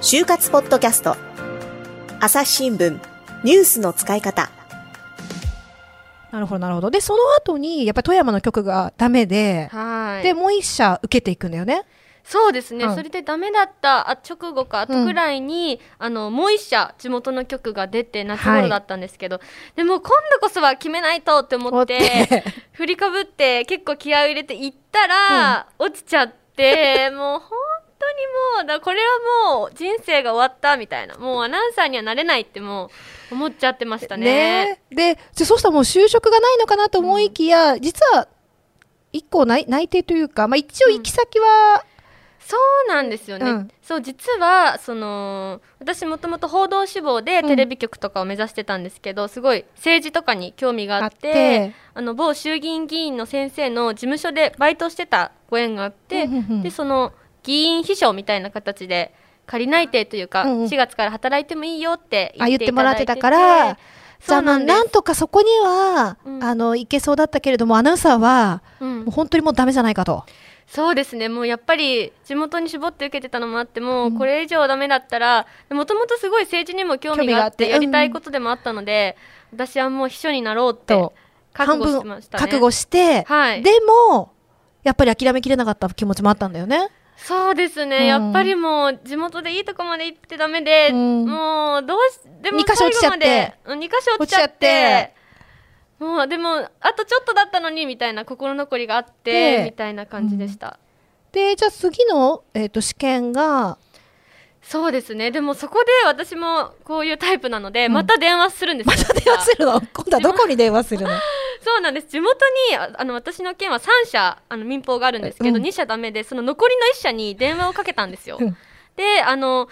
就活ポッドキャスト。朝日新聞。ニュースの使い方。なるほど、なるほど。で、その後に、やっぱり富山の曲がダメで、はい。で、もう一社受けていくんだよね。そうですね、うん。それでダメだったあ直後か後くらいに、あのもう一社地元の曲が出て夏頃だったんですけど、でも今度こそは決めないとって思って思って。振りかぶって結構気合を入れて行ったら、落ちちゃってもう本当にもうだこれはもう人生が終わったみたいな。もうアナウンサーにはなれないってもう思っちゃってましたね。ね。で、じゃそうしたらもう就職がないのかなと思いきや、実は、一個内内定というか、まあ一応行き先は、そうなんですよね、うん。そう実はその私もともと報道志望でうん。テレビ局とかを目指してたんですけど、すごい政治とかに興味があってあって。あの某衆議院議員の先生の事務所でバイトしてたご縁があって、うんうんうん。でその議員秘書みたいな形で仮内定というか、うんうん。4月から働いてもいいよってあ、言ってもらってたから、じゃあなんとかそこには、うん。あの、行けそうだったけれども、アナウンサーは、うん。もう本当にもうダメじゃないかと。そうですね。もうやっぱり地元に絞って受けてたのもあっても、これ以上ダメだったらもともとすごい政治にも興味があってやりたいことでもあったので、私はもう秘書になろうってと覚悟してましたね。覚悟して、はい。でも、やっぱり諦めきれなかった気持ちもあったんだよね。そうですね、うん。やっぱりもう地元でいいとこまで行ってダメで、うん。もうどうしでも二箇所落ちちゃって。最後までうん二箇所落ちちゃって落ちちゃって。もうでもあとちょっとだったのにみたいな心残りがあってでみたいな感じでした、で、じゃあ次の、えっ、と、試験が、そうですね。でもそこで私もこういうタイプなので、うん。また電話するんですよ。また電話するの？今度はどこに電話するの？そうなんです。地元にああの私の県は3社あの民放があるんですけど、うん。2社ダメでその残りの1社に電話をかけたんですよ。うん。であの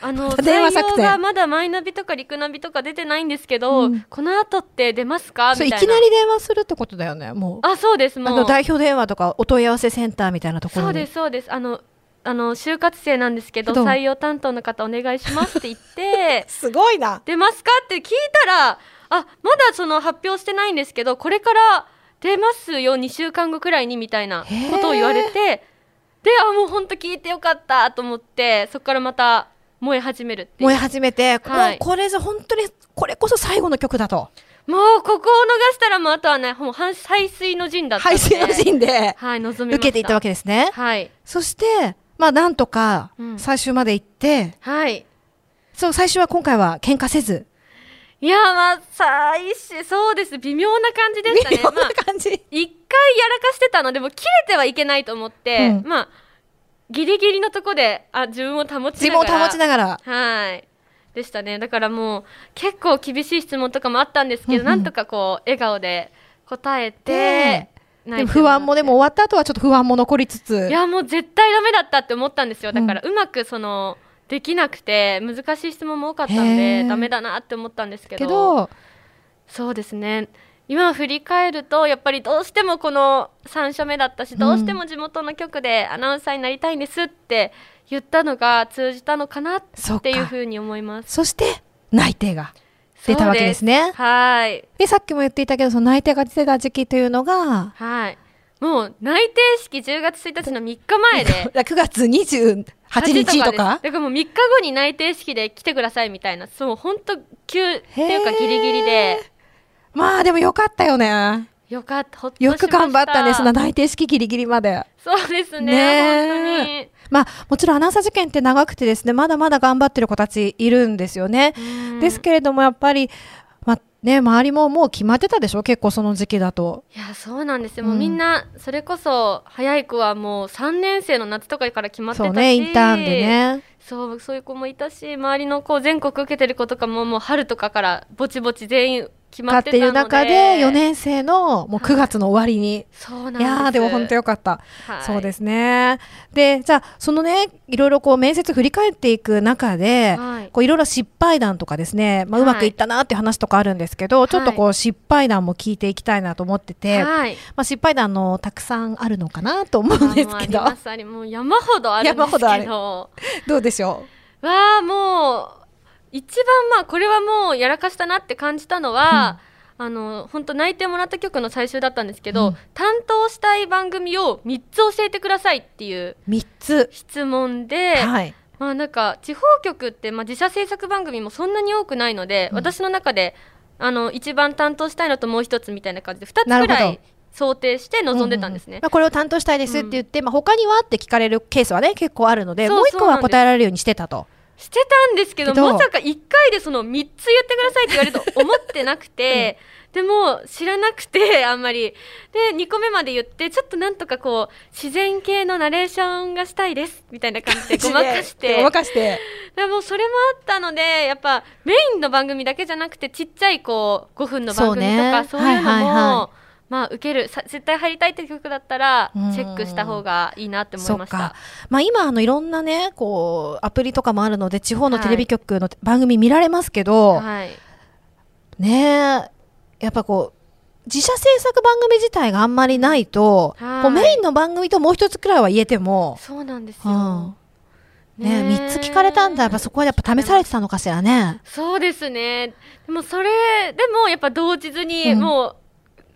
あのまた電話採用がまだマイナビとかリクナビとか出てないんですけど、うん。この後って出ますか？そういみたいな。きなり電話するってことだよね、もう。あそうですあもう。の代表電話とかお問い合わせセンターみたいなところに。そうですそうです。あのあの就活生なんですけどけど採用担当の方お願いしますって言って。すごいな。出ますか？って聞いたらあまだその発表してないんですけどこれから出ますよ2週間後くらいにみたいなことを言われてであもう本当聞いてよかったと思ってそこからまた燃え始めるって燃え始めて、はい。これじゃ本当に、これこそ最後の曲だと。もうここを逃したらもうあとはねもう排排水の陣だったんで。配信の陣ではい望み受けていったわけですね。はい。そして、まあなんとかうん。最終まで行って、はい。そう、最終は今回は喧嘩せず。いやまあ最初そうです。微妙な感じでしたね。微妙なまあ感じ。一回やらかしてたのでもう切れてはいけないと思って、うん。まあギリギリのとこであ自分を保ち自分をながら保ちながら。はい。でしたね。だからもう結構厳しい質問とかもあったんですけど、うんうん。なんとかこう笑顔で答えて不安もでも終わった後はちょっと不安も残りつつ。いやもう絶対ダメだったって思ったんですよ。だからうまくそのできなくて難しい質問も多かったんでダメだなって思ったんですけど。そうですね。今振り返るとやっぱりどうしてもこの3社目だったし、ん。どうしても地元の局でアナウンサーになりたいんですって言ったのが通じたのかなそっていうふうに思います。そして内定が出たわけですね。はい。で、さっきも言っていたけど、その内定が出てた時期というのが、はい。もう内定式10月1日の3日前で。9月28日とかだからもう3日後に内定式で来てくださいみたいな。そう本当急っていうかギリギリで。まあでもよかったよね。よかった。ほっとしよく頑張ったね、そんな内定式ギリギリまで。そうですねね本当に。まあもちろんアナウンサー受験って長くてですね、まだまだ頑張ってる子たちいるんですよね。うん。ですけれどもやっぱり、まあね、周りももう決まってたでしょ？結構その時期だと。いやそうなんですよ、うんもうみんなそれこそ早い子はもう3年生の夏とかから決まってたしそうね、インターンでね。そうそういう子もいたし周りのこう全国受けてる子とかももう春とかからぼちぼち全員決ま勝っててったので。る中で4年生のもう9月の終わりに。そうなんです。いやーでも本当よかった。はい。そうですね。で、じゃあ、そのね、いろいろこう面接振り返っていく中で、はい。こういろいろ失敗談とかですね、まあ、はい。うまくいったなって話とかあるんですけど、ちょっとこう失敗談も聞いていきたいなと思ってて、はい。まあ、失敗談のたくさんあるのかなと思うんですけど、あもうありますありもう山ほどあるんです山ほどあるけどどうでしょわあもう一番まあこれはもうやらかしたなって感じたのは、あの本当内定もらった曲の最終だったんですけど、うん担当したい番組を3つ教えてくださいっていう3つ。質問で、はい。まあなんか地方局って、まあ、自社制作番組もそんなに多くないので、うん私の中であの一番担当したいのともう一つみたいな感じで2つぐらい想定して臨んでたんですね。まあ、これを担当したいですって言って、まあ、他にはって聞かれるケースはね、結構あるので、もう一個は答えられるようにしてたと。してたんですけどまさか1回でその3つ言ってくださいって言われると思ってなくて、でも知らなくてあんまり。で2個目まで言ってちょっとなんとかこう自然系のナレーションがしたいですみたいな感じでごまかして。ごまかして。でもそれもあったのでやっぱメインの番組だけじゃなくてちっちゃいこう5分の番組とかそそうう,、いうのも、はいはいはまあ受けるさ絶対入りたいって曲だったらうん。チェックした方がいいなって思いました。そっか。まあ、今、あの、いろんなね、こう、アプリとかもあるので、地方のテレビ局の番組見られますけど、はい。ねえ、やっぱこう、自社制作番組自体があんまりないと、はい。こうメインの番組ともう一つくらいは言えても、そうなんですよ、うん。ねねえ。三つ聞かれたんだ、やっぱそこはやっぱ試されてたのかしらね。そうですね。でもそれでもやっぱ動じずに、うん。もう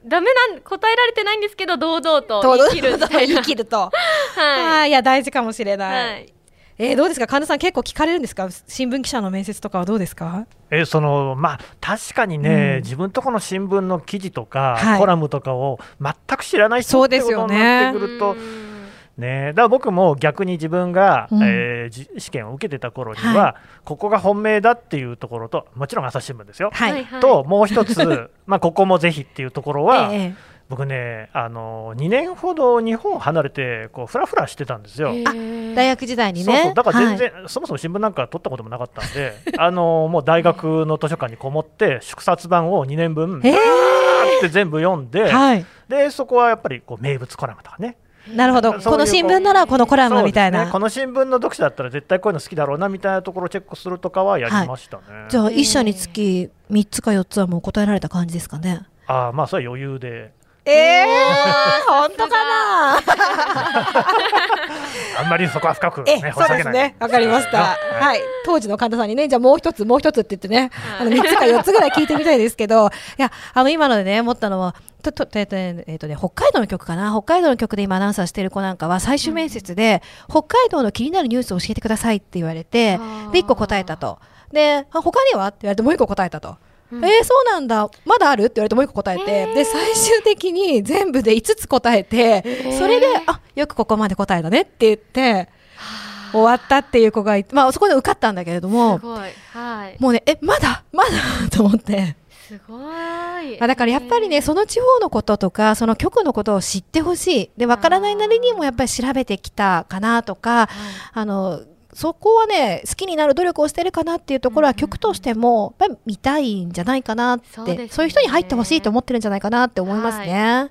ダメなん答えられてないんですけど堂々と言い切るみたいな。言い切ると。はああ、い。や、大事かもしれい、ない。はい、えーどうですか神田さん結構聞かれるんですか？新聞記者の面接とかはどうですか？えそのまあ確かにね、うん。自分とこの新聞の記事とか、はい。コラムとかを全く知らない人ってことになってくると、うんね、だから僕も逆に自分が、うん。えーじ試験を受けてた頃には、はここが本命だっていうところともちろん朝日新聞ですよ、はい。ともう一つ まあここもぜひっていうところは、ええ僕ねあの2年ほど日本を離れてこうフラフラしてたんですよ。大学時代にね。そうそう。だから全はい。然、そもそも新聞なんか取ったこともなかったんで、あのもう大学の図書館にこもって、縮刷版を2年分、へバーって全部読んで、はい。でそこはやっぱりこう名物コラムとかね、なるほど。この新聞ならこのコラムみたいな。ねこの新聞の読者だったら絶対こういうの好きだろうなみたいなところをチェックするとかはやりましたね。じゃあ、一社につき3つか4つはもう答えられた感じですかね。あーまあそれは余裕で、ええ本当かな？あんまりそこは深く、え、ね、そうですね。わかりました。はいはい。当時の神田さんにね、じゃあもう一つ、もう一つって言ってね、はいあの、3つか4つぐらい聞いてみたいですけど、いや、あの、今のでね、思ったのは、と、と、えっとね、えっとね、北海道の曲かな？北海道の曲で今アナウンサーしてる子なんかは、最終面接で、北海道の気になるニュースを教えてくださいって言われてで、1個答えたと。で、あ他には？って言われて、もう1個答えたと。うん。えー、そうなんだ。まだある？って言われてもう一個答えて、で、最終的に全部で5つ答えて、ー。それで、あ、よくここまで答えたねって言って、終わったっていう子がいて、まあそこで受かったんだけれどもす、ごい。はい。もうね、え、まだ？まだ？と思って。すごい。あだからやっぱりね、その地方のこととか、その局のことを知ってほしい。で、わからないなりにもやっぱり調べてきたかなとか、あの、そこはね、好きになる努力をしてるかなっていうところは、うんうんうん。局としても、やっぱり見たいんじゃないかなって、そそうねいう人に入ってほしいと思ってるんじゃないかなって思いますね。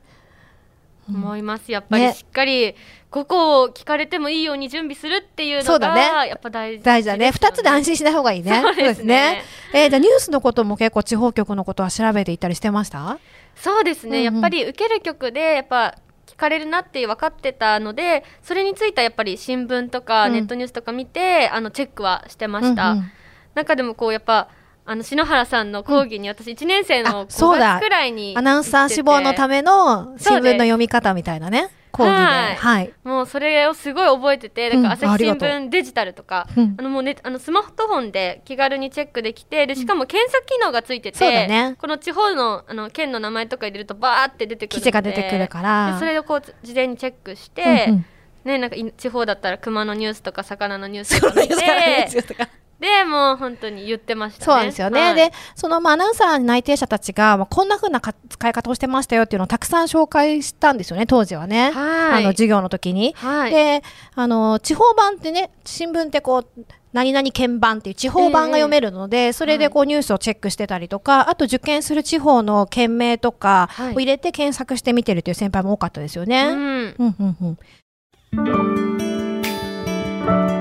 思います。やっぱりね。しっかり5個を聞かれてもいいように準備するっていうのそうだね。がやっぱ大事大事だね。二つで安心しない方がいいね。そうですね。えーじゃあニュースのことも結構地方局のことは調べていったりしてました？そうですね、うんうん。やっぱり受ける曲でやっぱ聞かれるなって分かってたのでそれについてはやっぱり新聞とかうん。ネットニュースとか見て、あのチェックはしてました、うんうん中でもこうやっぱあの篠原さんの講義に私1年生のあそう5だ月くらいにアナウンサー志望のための新聞の読み方みたいなね、講義で。はい。はい。もうそれをすごい覚えててだか朝日新聞デジタルとか、うん。あのもうねあのスマートフォンで気軽にチェックできてでしかも検索機能がついてて、そうだね。この地方のあの県の名前とか入れるとバーって出てくる記事が出てくるから。でそれをこう事前にチェックして、うんうん。ねなんかい地方だったら熊のニュースとか魚のニュースとか見てとかでもう本当に言ってましたねそうなんですよね。はいで、そのまあアナウンサー内定者たちが、まあ、こんな風なか使い方をしてましたよっていうのをたくさん紹介したんですよね、当時はね。はいあの、授業の時に。はいで、あの、地方版ってね、新聞ってこう、何々県版っていう地方版が読めるので、それでこうニュースをチェックしてたりとか、あと受験する地方の県名とかはいを入れて検索してみてるっていう先輩も多かったですよね。うんうんうんうん。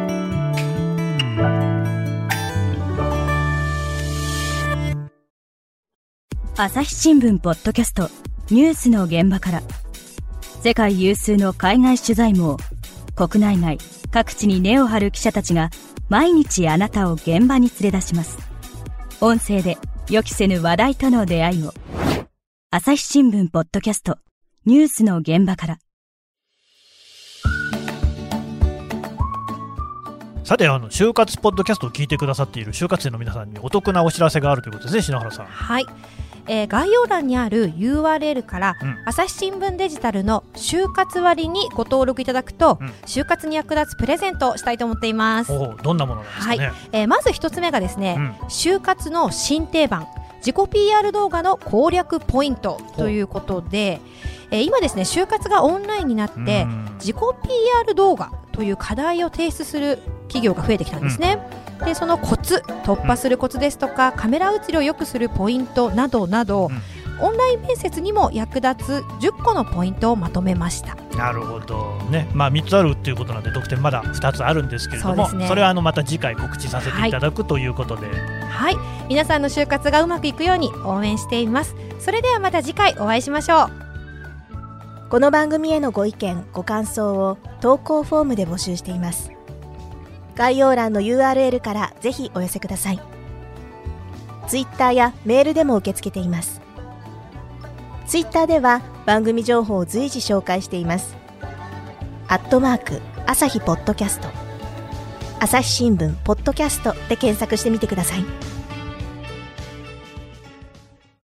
朝日新聞ポッドキャストニュースの現場から。世界有数の海外取材網国内外各地に根を張る記者たちが毎日あなたを現場に連れ出します。音声で予期せぬ話題との出会いを。朝日新聞ポッドキャストニュースの現場から。さてあの就活ポッドキャストを聞いてくださっている就活生の皆さんにお得なお知らせがあるということですね篠原さん。はい、えー概要欄にある URL から、うん。朝日新聞デジタルの就活割にご登録いただくと、うん。就活に役立つプレゼントをしたいと思っています、どんなものなんですかね、えーまず一つ目がですね、うん。就活の新定番。自己 PR 動画の攻略ポイントということで、えー今ですね就活がオンラインになって、うん。自己 PR 動画という課題を提出する企業が増えてきたんですね。でそのコツ突破するコツですとか、カメラ映りを良くするポイントなどなど、オンライン面接にも役立つ10個のポイントをまとめました。なるほど。ね、まあ、3つあるっていうことなんで特典まだ2つあるんですけれどもそね。れはあのまた次回告知させていただくということで、はい。皆さんの就活がうまくいくように応援しています。それではまた次回お会いしましょう。この番組へのご意見ご感想を投稿フォームで募集しています概要欄の URL からぜひお寄せください。Twitter やメールでも受け付けています。Twitter では番組情報を随時紹介しています。アットマーク朝日ポッドキャスト。朝日新聞ポッドキャストで検索してみてください。